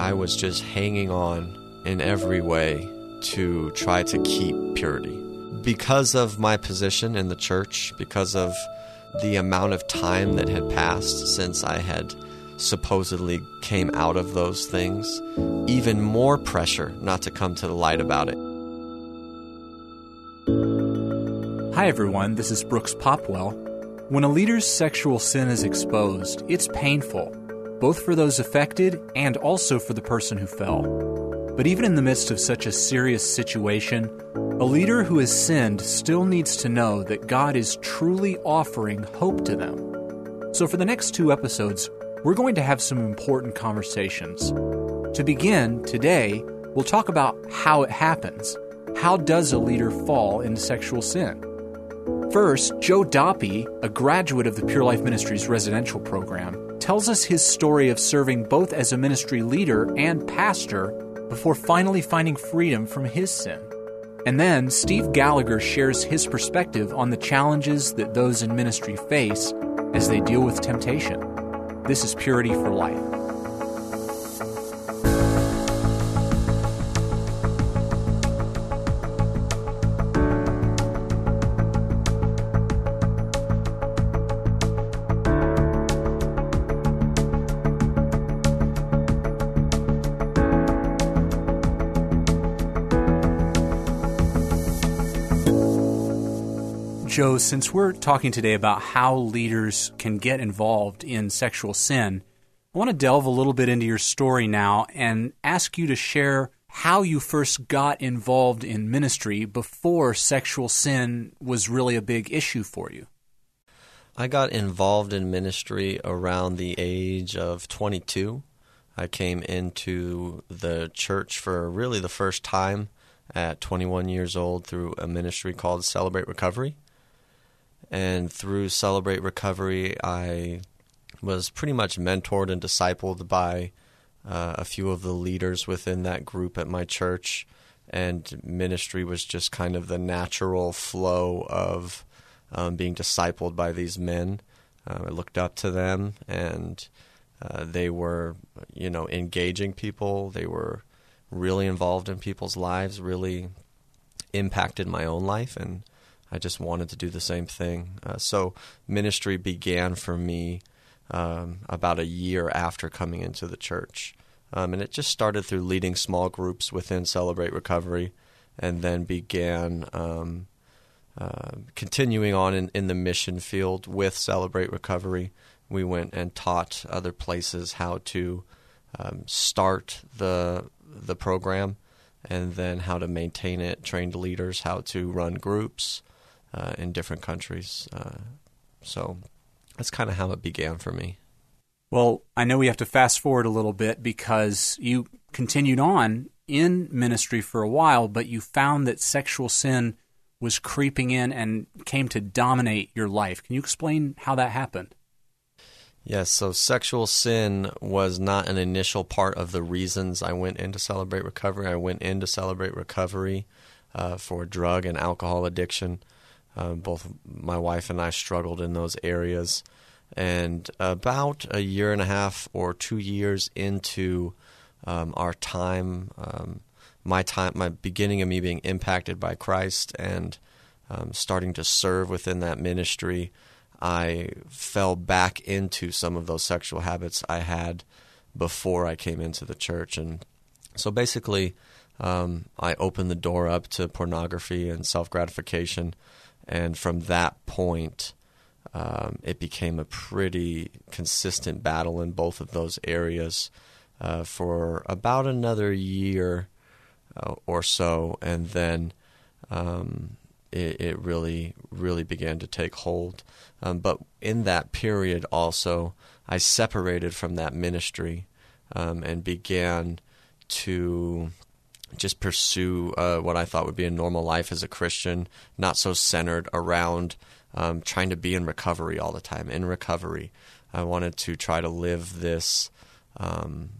I was just hanging on in every way to try to keep purity. Because of my position in the church, because of the amount of time that had passed since I had supposedly came out of those things, even more pressure not to come to the light about it. Hi, everyone. This is Brooks Popwell. When a leader's sexual sin is exposed, it's painful, both for those affected and also for the person who fell. But even in the midst of such a serious situation, a leader who has sinned still needs to know that God is truly offering hope to them. So, for the next two episodes, we're going to have some important conversations. To begin, today, we'll talk about how it happens. How does a leader fall into sexual sin? First, Joe Doppe, a graduate of the Pure Life Ministries residential program, tells us his story of serving both as a ministry leader and pastor before finally finding freedom from his sin. And then Steve Gallagher shares his perspective on the challenges that those in ministry face as they deal with temptation. This is Purity for Life. Joe, since we're talking today about how leaders can get involved in sexual sin, I want to delve a little bit into your story now and ask you to share how you first got involved in ministry before sexual sin was really a big issue for you. I got involved in ministry around the age of 22. I came into the church for really the first time at 21 years old through a ministry called Celebrate Recovery. And through Celebrate Recovery, I was pretty much mentored and discipled by uh, a few of the leaders within that group at my church. And ministry was just kind of the natural flow of um, being discipled by these men. Uh, I looked up to them, and uh, they were, you know, engaging people. They were really involved in people's lives, really impacted my own life, and I just wanted to do the same thing. Uh, so ministry began for me um, about a year after coming into the church. Um, and it just started through leading small groups within Celebrate Recovery and then began um, uh, continuing on in, in the mission field with Celebrate Recovery. We went and taught other places how to um, start the the program and then how to maintain it, trained leaders how to run groups, uh, in different countries. Uh, so that's kind of how it began for me. Well, I know we have to fast forward a little bit because you continued on in ministry for a while, but you found that sexual sin was creeping in and came to dominate your life. Can you explain how that happened? Yes, so sexual sin was not an initial part of the reasons I went into Celebrate Recovery. I went into Celebrate Recovery uh, for drug and alcohol addiction. Uh, both my wife and I struggled in those areas. And about a year and a half or two years into um, our time, um, my time, my beginning of me being impacted by Christ and um, starting to serve within that ministry, I fell back into some of those sexual habits I had before I came into the church. And so basically, um, I opened the door up to pornography and self gratification and from that point, um, it became a pretty consistent battle in both of those areas uh, for about another year uh, or so, and then um, it, it, really, really began to take hold. Um, but in that period, also, I separated from that ministry um, and began to just pursue uh, what I thought would be a normal life as a Christian, not so centered around um, trying to be in recovery all the time. In recovery, I wanted to try to live this um,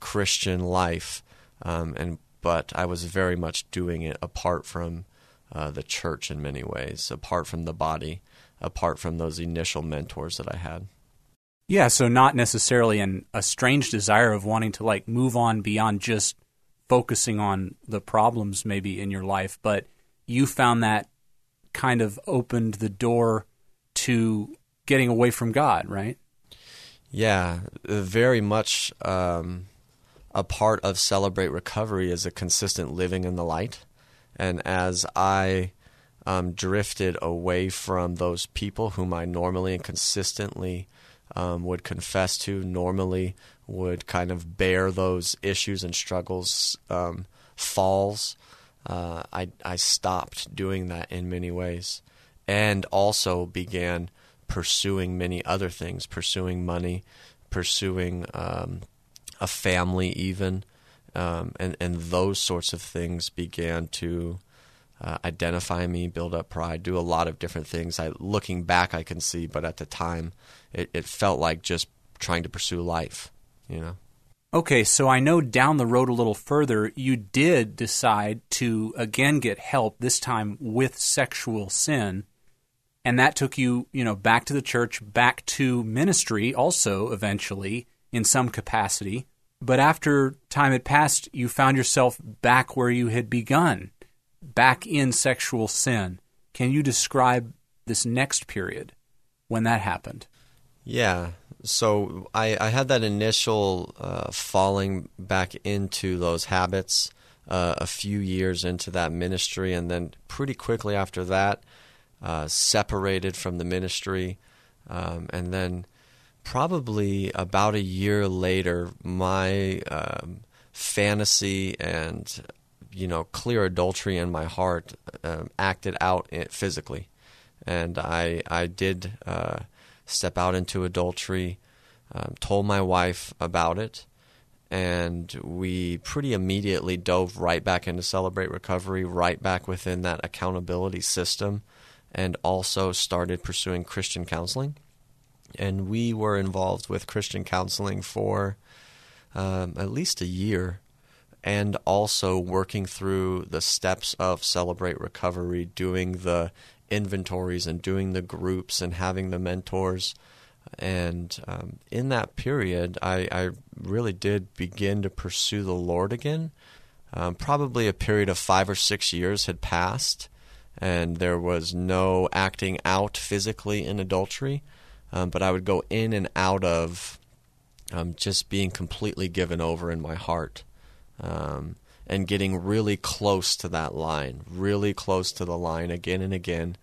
Christian life, um, and but I was very much doing it apart from uh, the church in many ways, apart from the body, apart from those initial mentors that I had. Yeah, so not necessarily an, a strange desire of wanting to like move on beyond just focusing on the problems maybe in your life, but you found that kind of opened the door to getting away from God, right? Yeah, very much um, a part of Celebrate Recovery is a consistent living in the light. And as I um, drifted away from those people whom I normally and consistently um, would confess to, normally would kind of bear those issues and struggles, um, falls, uh, I, I stopped doing that in many ways and also began pursuing many other things, pursuing money, pursuing um, a family, even. Um, and, and those sorts of things began to uh, identify me, build up pride, do a lot of different things. I, looking back, I can see, but at the time, it, it felt like just trying to pursue life, you know. Okay, so I know down the road a little further, you did decide to again get help, this time with sexual sin. And that took you, you know, back to the church, back to ministry also eventually in some capacity. But after time had passed, you found yourself back where you had begun, back in sexual sin. Can you describe this next period when that happened? Yeah. So I, I had that initial uh, falling back into those habits uh, a few years into that ministry, and then pretty quickly after that, uh, separated from the ministry. Um, and then probably about a year later, my um, fantasy and you know clear adultery in my heart um, acted out physically, and I I did uh, step out into adultery, um, told my wife about it, and we pretty immediately dove right back into Celebrate Recovery, right back within that accountability system, and also started pursuing Christian counseling. And we were involved with Christian counseling for um, at least a year and also working through the steps of Celebrate Recovery, doing the inventories and doing the groups and having the mentors. And um, in that period, I, I, really did begin to pursue the Lord again. Um, probably a period of five or six years had passed, and there was no acting out physically in adultery, um, but I would go in and out of um, just being completely given over in my heart. Um, and getting really close to that line, really close to the line again and again,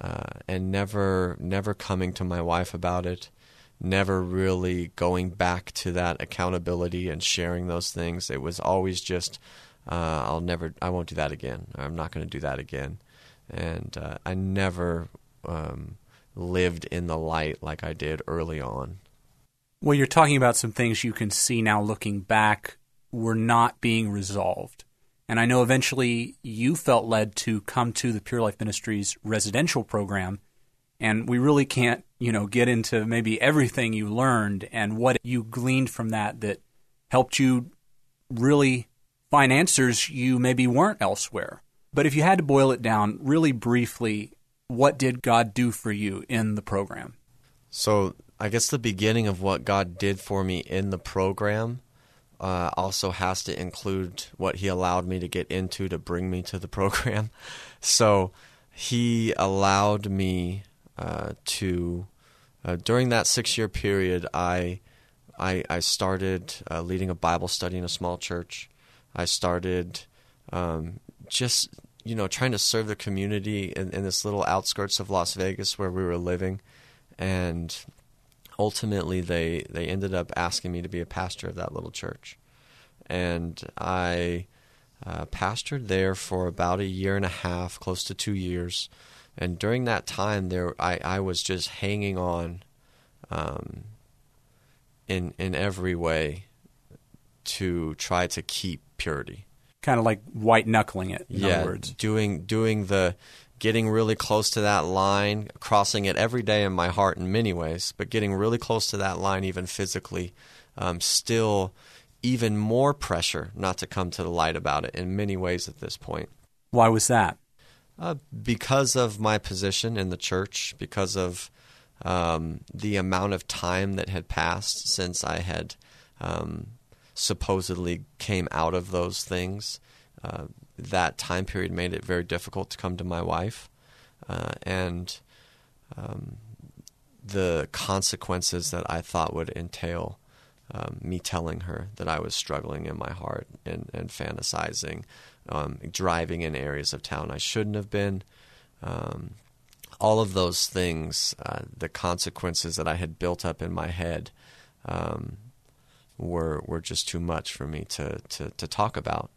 uh, and never never coming to my wife about it, never really going back to that accountability and sharing those things. It was always just, uh, I'll never, I won't do that again. I'm not going to do that again, and uh, I never um, lived in the light like I did early on. Well, you're talking about some things you can see now looking back were not being resolved. And I know eventually you felt led to come to the Pure Life Ministries residential program. And we really can't, you know, get into maybe everything you learned and what you gleaned from that that helped you really find answers you maybe weren't elsewhere. But if you had to boil it down really briefly, what did God do for you in the program? So, I guess the beginning of what God did for me in the program uh, also has to include what he allowed me to get into to bring me to the program. So he allowed me uh, to, uh, during that six year period, I, I, I started uh, leading a Bible study in a small church. I started um, just, you know, trying to serve the community in, in this little outskirts of Las Vegas where we were living. And ultimately they they ended up asking me to be a pastor of that little church, and I uh, pastored there for about a year and a half, close to two years. And during that time, there I, I was just hanging on, um, in in every way, to try to keep purity. Kind of like white knuckling it. In yeah, other words, doing doing the getting really close to that line, crossing it every day in my heart in many ways, but getting really close to that line, even physically, um, still even more pressure not to come to the light about it in many ways at this point. Why was that? Uh, because of my position in the church, because of um, the amount of time that had passed since I had um, supposedly came out of those things. Uh, that time period made it very difficult to come to my wife, uh, and um, the consequences that I thought would entail um, me telling her that I was struggling in my heart and, and fantasizing, um, driving in areas of town I shouldn't have been. Um, all of those things, uh, the consequences that I had built up in my head, um, were were just too much for me to, to, to talk about.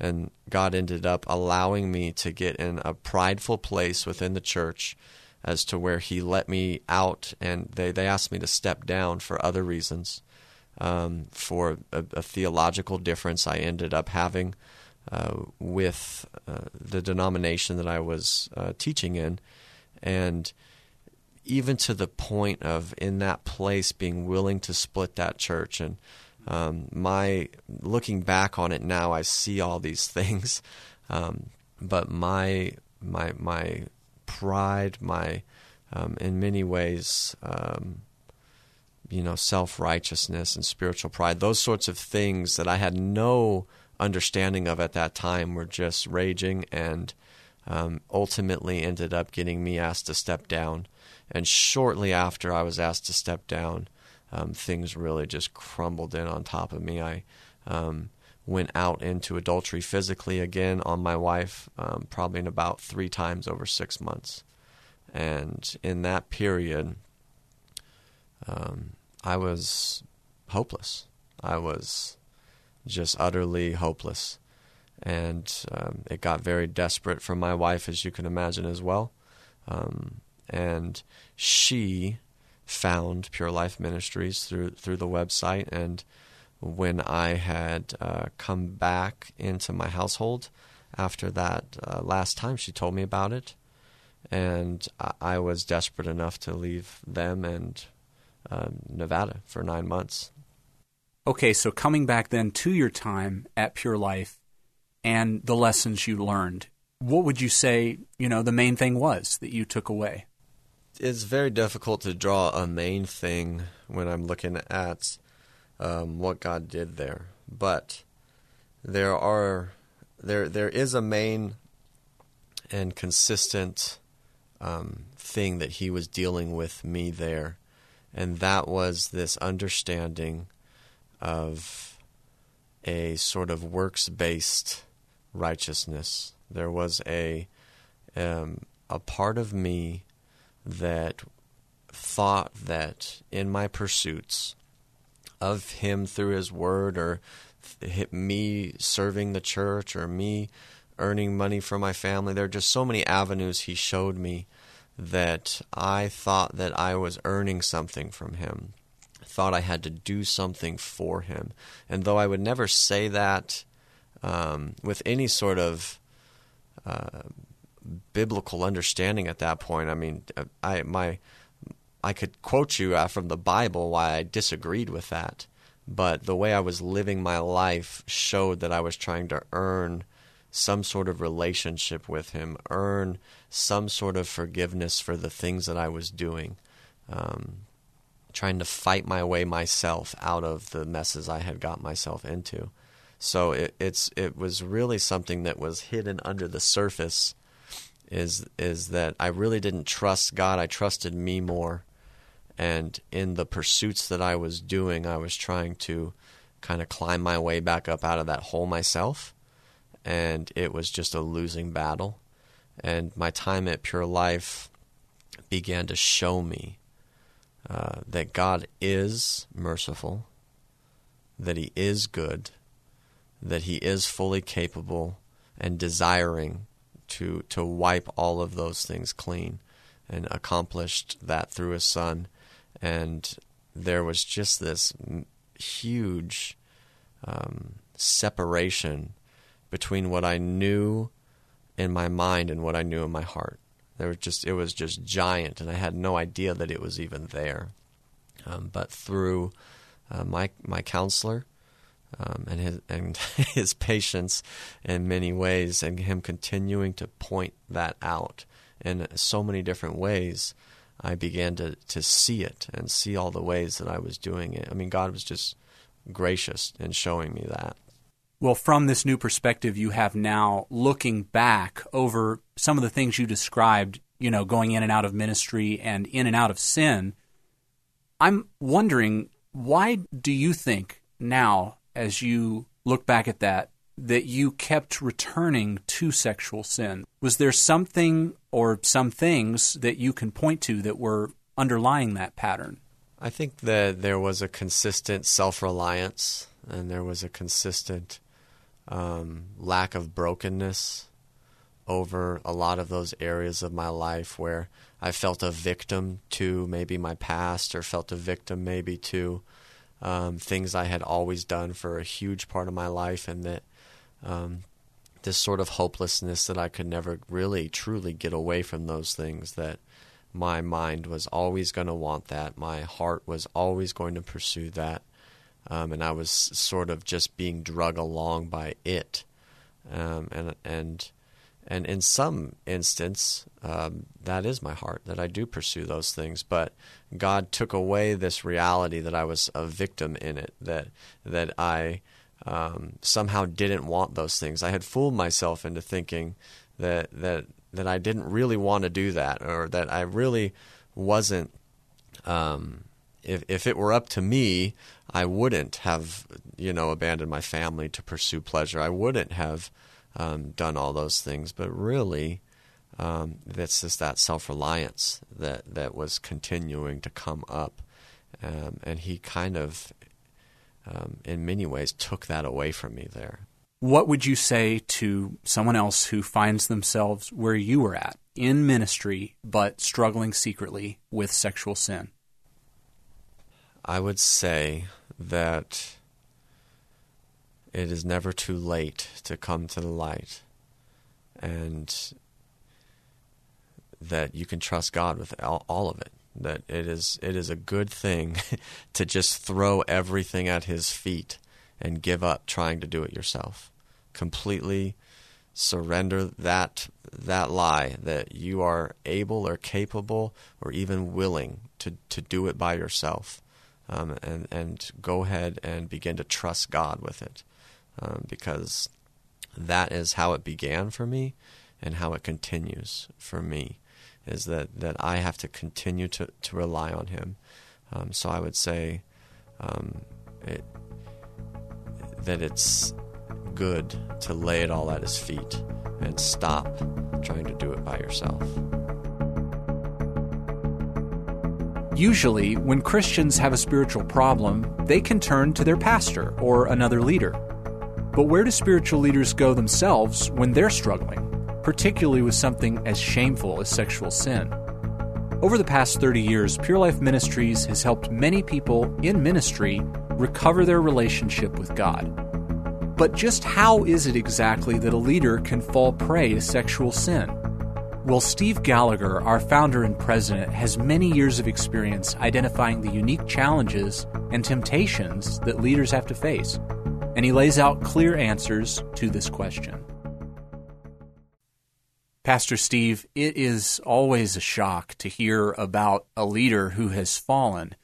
And God ended up allowing me to get in a prideful place within the church as to where He let me out, and they, they asked me to step down for other reasons. Um, for a, a, theological difference I ended up having uh, with uh, the denomination that I was uh, teaching in. And even to the point of in that place being willing to split that church and um, my looking back on it now, I see all these things, um, but my my my pride, my um, in many ways, um, you know, self righteousness and spiritual pride, those sorts of things that I had no understanding of at that time were just raging and um, ultimately ended up getting me asked to step down. And shortly after I was asked to step down, um, things really just crumbled in on top of me. I um, went out into adultery physically again on my wife, um, probably in about three times over six months. And in that period, um, I was hopeless. I was just utterly hopeless. And um, it got very desperate for my wife, as you can imagine, as well. Um, and she found Pure Life Ministries through through the website, and when I had uh, come back into my household after that uh, last time, she told me about it, and I, was desperate enough to leave them and um, Nevada for nine months. Okay, so coming back then to your time at Pure Life and the lessons you learned, what would you say, you know, the main thing was that you took away? It's very difficult to draw a main thing when I'm looking at um, what God did there, but there are there there is a main and consistent um, thing that He was dealing with me there, and that was this understanding of a sort of works based righteousness. There was a um, a part of me that thought that in my pursuits of him through his word or me serving the church or me earning money for my family there are just so many avenues he showed me that I thought that I was earning something from him thought I had to do something for him. And though I would never say that um, with any sort of uh, biblical understanding at that point. I mean, I my I could quote you uh, from the Bible why I disagreed with that, but the way I was living my life showed that I was trying to earn some sort of relationship with Him, earn some sort of forgiveness for the things that I was doing, um, trying to fight my way myself out of the messes I had got myself into. So it, it's it was really something that was hidden under the surface is is that I really didn't trust God. I trusted me more, and in the pursuits that I was doing, I was trying to kind of climb my way back up out of that hole myself, and it was just a losing battle. And my time at Pure Life began to show me uh, that God is merciful, that He is good, that He is fully capable and desiring to to wipe all of those things clean, and accomplished that through His Son. And there was just this huge um, separation between what I knew in my mind and what I knew in my heart. There was just it was just giant, and I had no idea that it was even there. Um, but through uh, my my counselor um, and his and his patience in many ways, and him continuing to point that out in so many different ways. I began to, to see it and see all the ways that I was doing it. I mean, God was just gracious in showing me that. Well, from this new perspective you have now, looking back over some of the things you described, you know, going in and out of ministry and in and out of sin, I'm wondering why do you think now, as you look back at that, that you kept returning to sexual sin? Was there something or some things that you can point to that were underlying that pattern? I think that there was a consistent self reliance and there was a consistent um, lack of brokenness over a lot of those areas of my life where I felt a victim to maybe my past or felt a victim maybe to um, things I had always done for a huge part of my life, and that um, this sort of hopelessness that I could never really truly get away from those things that my mind was always going to want that my heart was always going to pursue that um, and I was sort of just being drug along by it um, and and and in some instance um, that is my heart that I do pursue those things but God took away this reality that I was a victim in it that that I um, somehow didn't want those things. I had fooled myself into thinking that that that I didn't really want to do that, or that I really wasn't. Um, if if it were up to me, I wouldn't have you know abandoned my family to pursue pleasure. I wouldn't have um, done all those things. But really, um, it's just that self reliance that that was continuing to come up, um, and he kind of um, in many ways took that away from me there. What would you say to someone else who finds themselves where you were at in ministry but struggling secretly with sexual sin? I would say that it is never too late to come to the light and that you can trust God with all, all of it that it is it is a good thing to just throw everything at his feet and give up trying to do it yourself. Completely surrender that that lie that you are able or capable or even willing to, to do it by yourself. Um, and and go ahead and begin to trust God with it, um, because that is how it began for me, and how it continues for me is that, that I have to continue to, to rely on Him. Um, so I would say um, it, that it's good to lay it all at His feet and stop trying to do it by yourself. Usually, when Christians have a spiritual problem, they can turn to their pastor or another leader. But where do spiritual leaders go themselves when they're struggling? particularly with something as shameful as sexual sin. Over the past 30 years, Pure Life Ministries has helped many people in ministry recover their relationship with God. But just how is it exactly that a leader can fall prey to sexual sin? Well, Steve Gallagher, our founder and president, has many years of experience identifying the unique challenges and temptations that leaders have to face, and he lays out clear answers to this question. Pastor Steve, it is always a shock to hear about a leader who has fallen.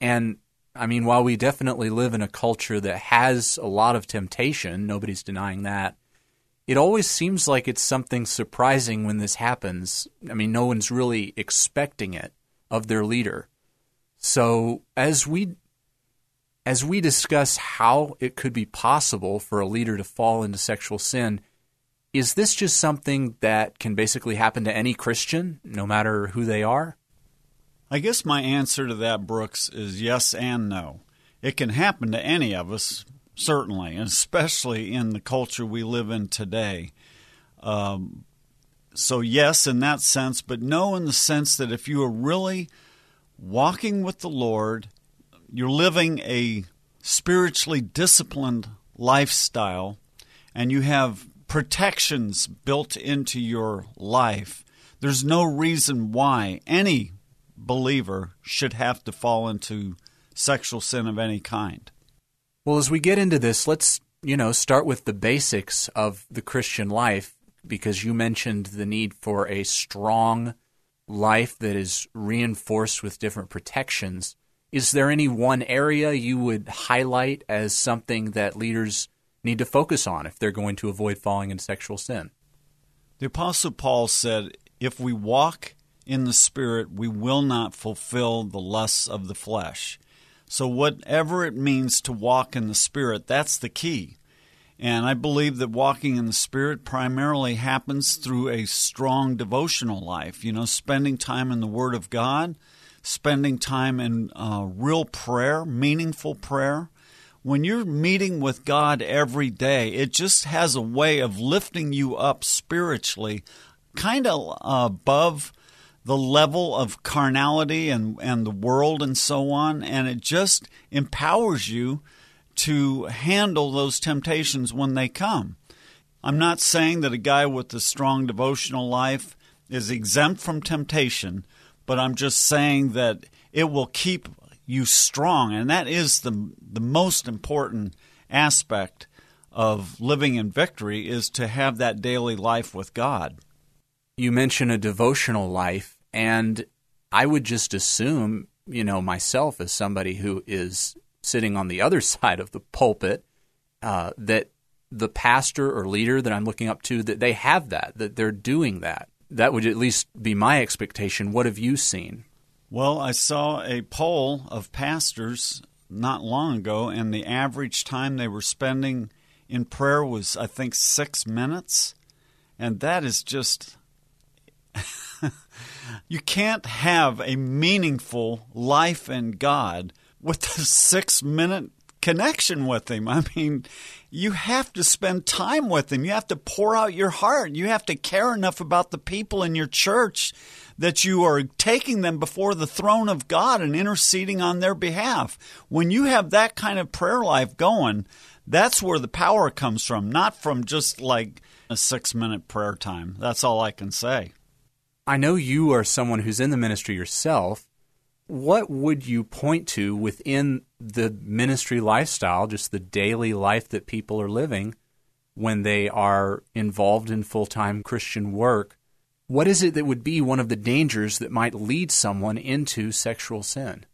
And I mean, while we definitely live in a culture that has a lot of temptation, nobody's denying that, it always seems like it's something surprising when this happens. I mean, no one's really expecting it of their leader. So, as we as we discuss how it could be possible for a leader to fall into sexual sin, is this just something that can basically happen to any Christian, no matter who they are? I guess my answer to that, Brooks, is yes and no. It can happen to any of us, certainly, especially in the culture we live in today. Um, so, yes, in that sense, but no, in the sense that if you are really walking with the Lord, you're living a spiritually disciplined lifestyle, and you have protections built into your life, there's no reason why any believer should have to fall into sexual sin of any kind. Well, as we get into this, let's, you know, start with the basics of the Christian life because you mentioned the need for a strong life that is reinforced with different protections, is there any one area you would highlight as something that leaders need to focus on if they're going to avoid falling into sexual sin? The Apostle Paul said, If we walk in the Spirit, we will not fulfill the lusts of the flesh. So, whatever it means to walk in the Spirit, that's the key. And I believe that walking in the Spirit primarily happens through a strong devotional life, you know, spending time in the Word of God, spending time in uh, real prayer, meaningful prayer. When you're meeting with God every day, it just has a way of lifting you up spiritually, kind of above the level of carnality and, and the world and so on. And it just empowers you to handle those temptations when they come. I'm not saying that a guy with a strong devotional life is exempt from temptation, but I'm just saying that it will keep you strong. And that is the, the most important aspect of living in victory is to have that daily life with God. You mention a devotional life, and I would just assume, you know, myself as somebody who is sitting on the other side of the pulpit uh, that the pastor or leader that I'm looking up to that they have that that they're doing that. That would at least be my expectation. What have you seen? Well, I saw a poll of pastors not long ago, and the average time they were spending in prayer was, I think, six minutes. And that is just. you can't have a meaningful life in God with a six minute connection with him. I mean, you have to spend time with him. You have to pour out your heart. You have to care enough about the people in your church that you are taking them before the throne of God and interceding on their behalf. When you have that kind of prayer life going, that's where the power comes from, not from just like a six minute prayer time. That's all I can say. I know you are someone who's in the ministry yourself what would you point to within the ministry lifestyle, just the daily life that people are living when they are involved in full time Christian work? What is it that would be one of the dangers that might lead someone into sexual sin?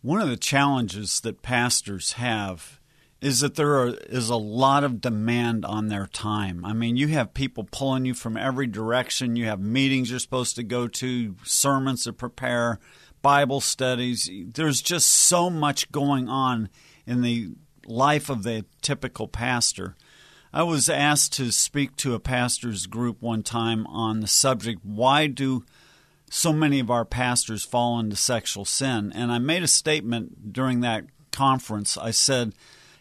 One of the challenges that pastors have is that there are, is a lot of demand on their time. I mean, you have people pulling you from every direction. You have meetings you're supposed to go to, sermons to prepare, Bible studies. There's just so much going on in the life of the typical pastor. I was asked to speak to a pastor's group one time on the subject why do so many of our pastors fall into sexual sin? And I made a statement during that conference. I said,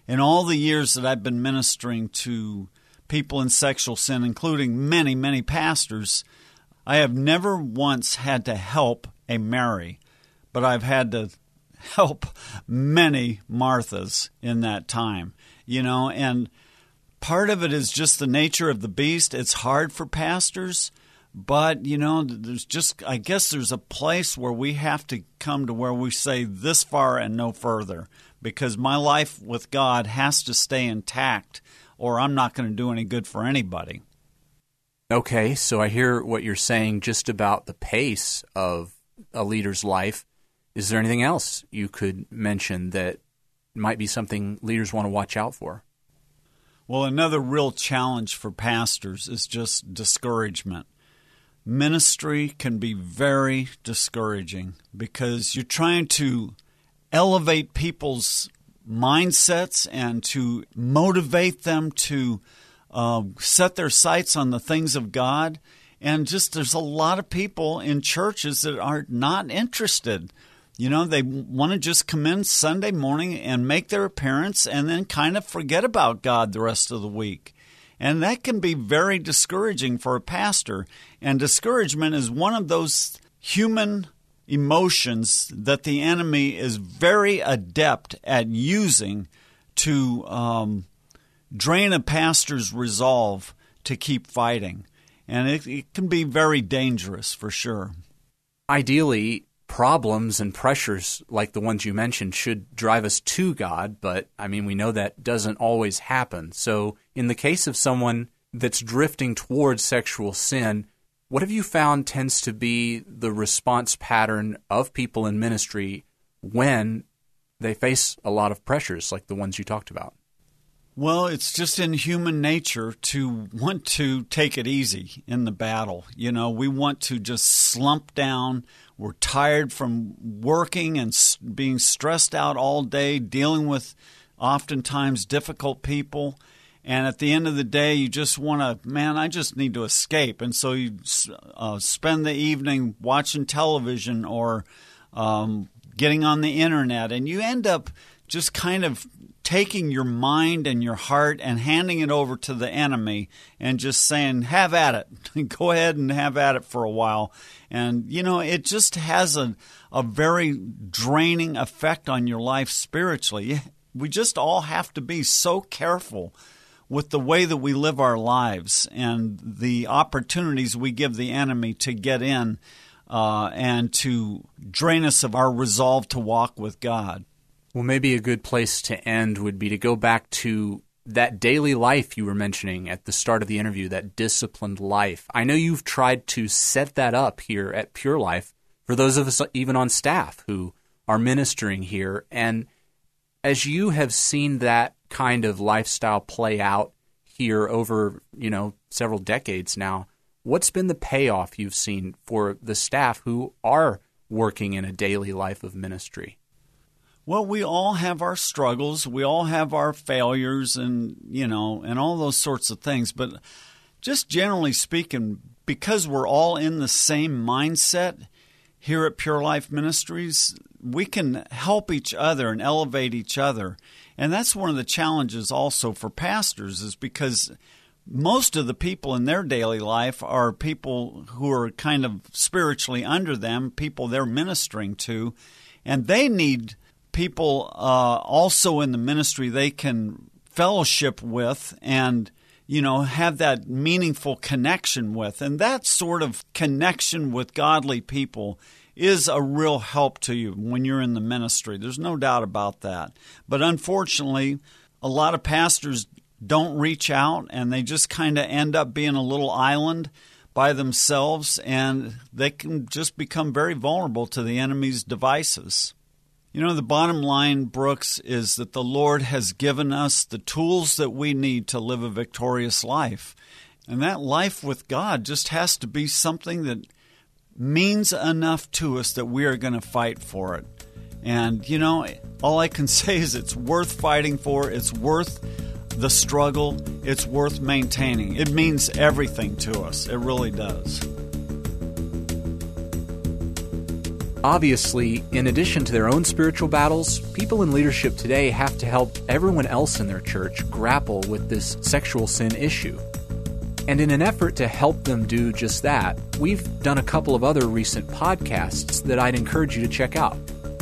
in all the years that I've been ministering to people in sexual sin, including many, many pastors, I have never once had to help a Mary but I've had to help many Marthas in that time, you know, and part of it is just the nature of the beast. It's hard for pastors, but, you know, there's just, I guess there's a place where we have to come to where we say this far and no further because my life with God has to stay intact or I'm not going to do any good for anybody. Okay, so I hear what you're saying just about the pace of a leader's life. Is there anything else you could mention that might be something leaders want to watch out for? Well, another real challenge for pastors is just discouragement. Ministry can be very discouraging because you're trying to elevate people's mindsets and to motivate them to uh, set their sights on the things of God. And just there's a lot of people in churches that are not interested you know, they want to just come in Sunday morning and make their appearance and then kind of forget about God the rest of the week. And that can be very discouraging for a pastor. And discouragement is one of those human emotions that the enemy is very adept at using to um, drain a pastor's resolve to keep fighting. And it, it can be very dangerous for sure. Ideally, problems and pressures like the ones you mentioned should drive us to God, but I mean, we know that doesn't always happen. So, in the case of someone that's drifting towards sexual sin, What have you found tends to be the response pattern of people in ministry when they face a lot of pressures like the ones you talked about? Well, it's just in human nature to want to take it easy in the battle. You know, we want to just slump down. We're tired from working and being stressed out all day, dealing with oftentimes difficult people. And at the end of the day, you just want to, man, I just need to escape. And so you uh, spend the evening watching television or um, getting on the internet, and you end up just kind of taking your mind and your heart and handing it over to the enemy and just saying, have at it. Go ahead and have at it for a while. And, you know, it just has a, a very draining effect on your life spiritually. We just all have to be so careful with the way that we live our lives and the opportunities we give the enemy to get in uh, and to drain us of our resolve to walk with God. Well, maybe a good place to end would be to go back to that daily life you were mentioning at the start of the interview, that disciplined life. I know you've tried to set that up here at Pure Life for those of us even on staff who are ministering here. And as you have seen that kind of lifestyle play out here over, you know, several decades now, what's been the payoff you've seen for the staff who are working in a daily life of ministry? Well, we all have our struggles. We all have our failures and, you know, and all those sorts of things. But just generally speaking, because we're all in the same mindset here at Pure Life Ministries, we can help each other and elevate each other. And that's one of the challenges also for pastors is because most of the people in their daily life are people who are kind of spiritually under them, people they're ministering to, and they need people uh, also in the ministry they can fellowship with and you know have that meaningful connection with. And that sort of connection with godly people is a real help to you when you're in the ministry. There's no doubt about that. But unfortunately a lot of pastors don't reach out and they just kind of end up being a little island by themselves and they can just become very vulnerable to the enemy's devices you know, the bottom line, Brooks, is that the Lord has given us the tools that we need to live a victorious life. And that life with God just has to be something that means enough to us that we are going to fight for it. And, you know, all I can say is it's worth fighting for, it's worth the struggle, it's worth maintaining. It means everything to us. It really does. Obviously, in addition to their own spiritual battles, people in leadership today have to help everyone else in their church grapple with this sexual sin issue. And in an effort to help them do just that, we've done a couple of other recent podcasts that I'd encourage you to check out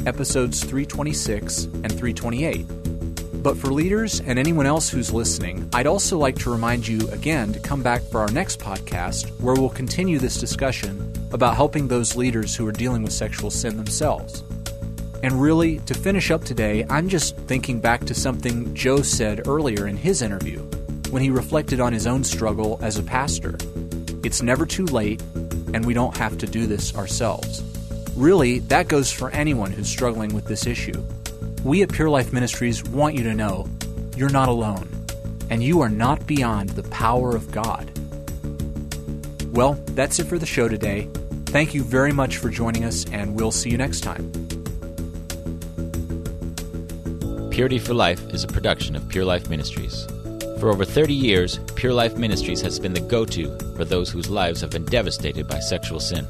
episodes 326 and 328. But for leaders and anyone else who's listening, I'd also like to remind you again to come back for our next podcast where we'll continue this discussion about helping those leaders who are dealing with sexual sin themselves. And really, to finish up today, I'm just thinking back to something Joe said earlier in his interview when he reflected on his own struggle as a pastor. It's never too late, and we don't have to do this ourselves. Really, that goes for anyone who's struggling with this issue. We at Pure Life Ministries want you to know you're not alone, and you are not beyond the power of God. Well, that's it for the show today. Thank you very much for joining us, and we'll see you next time. Purity for Life is a production of Pure Life Ministries. For over 30 years, Pure Life Ministries has been the go to for those whose lives have been devastated by sexual sin.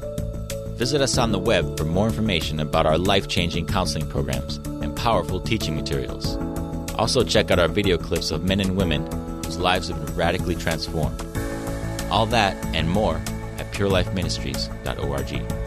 Visit us on the web for more information about our life changing counseling programs and powerful teaching materials. Also, check out our video clips of men and women whose lives have been radically transformed. All that and more at purelifeministries.org.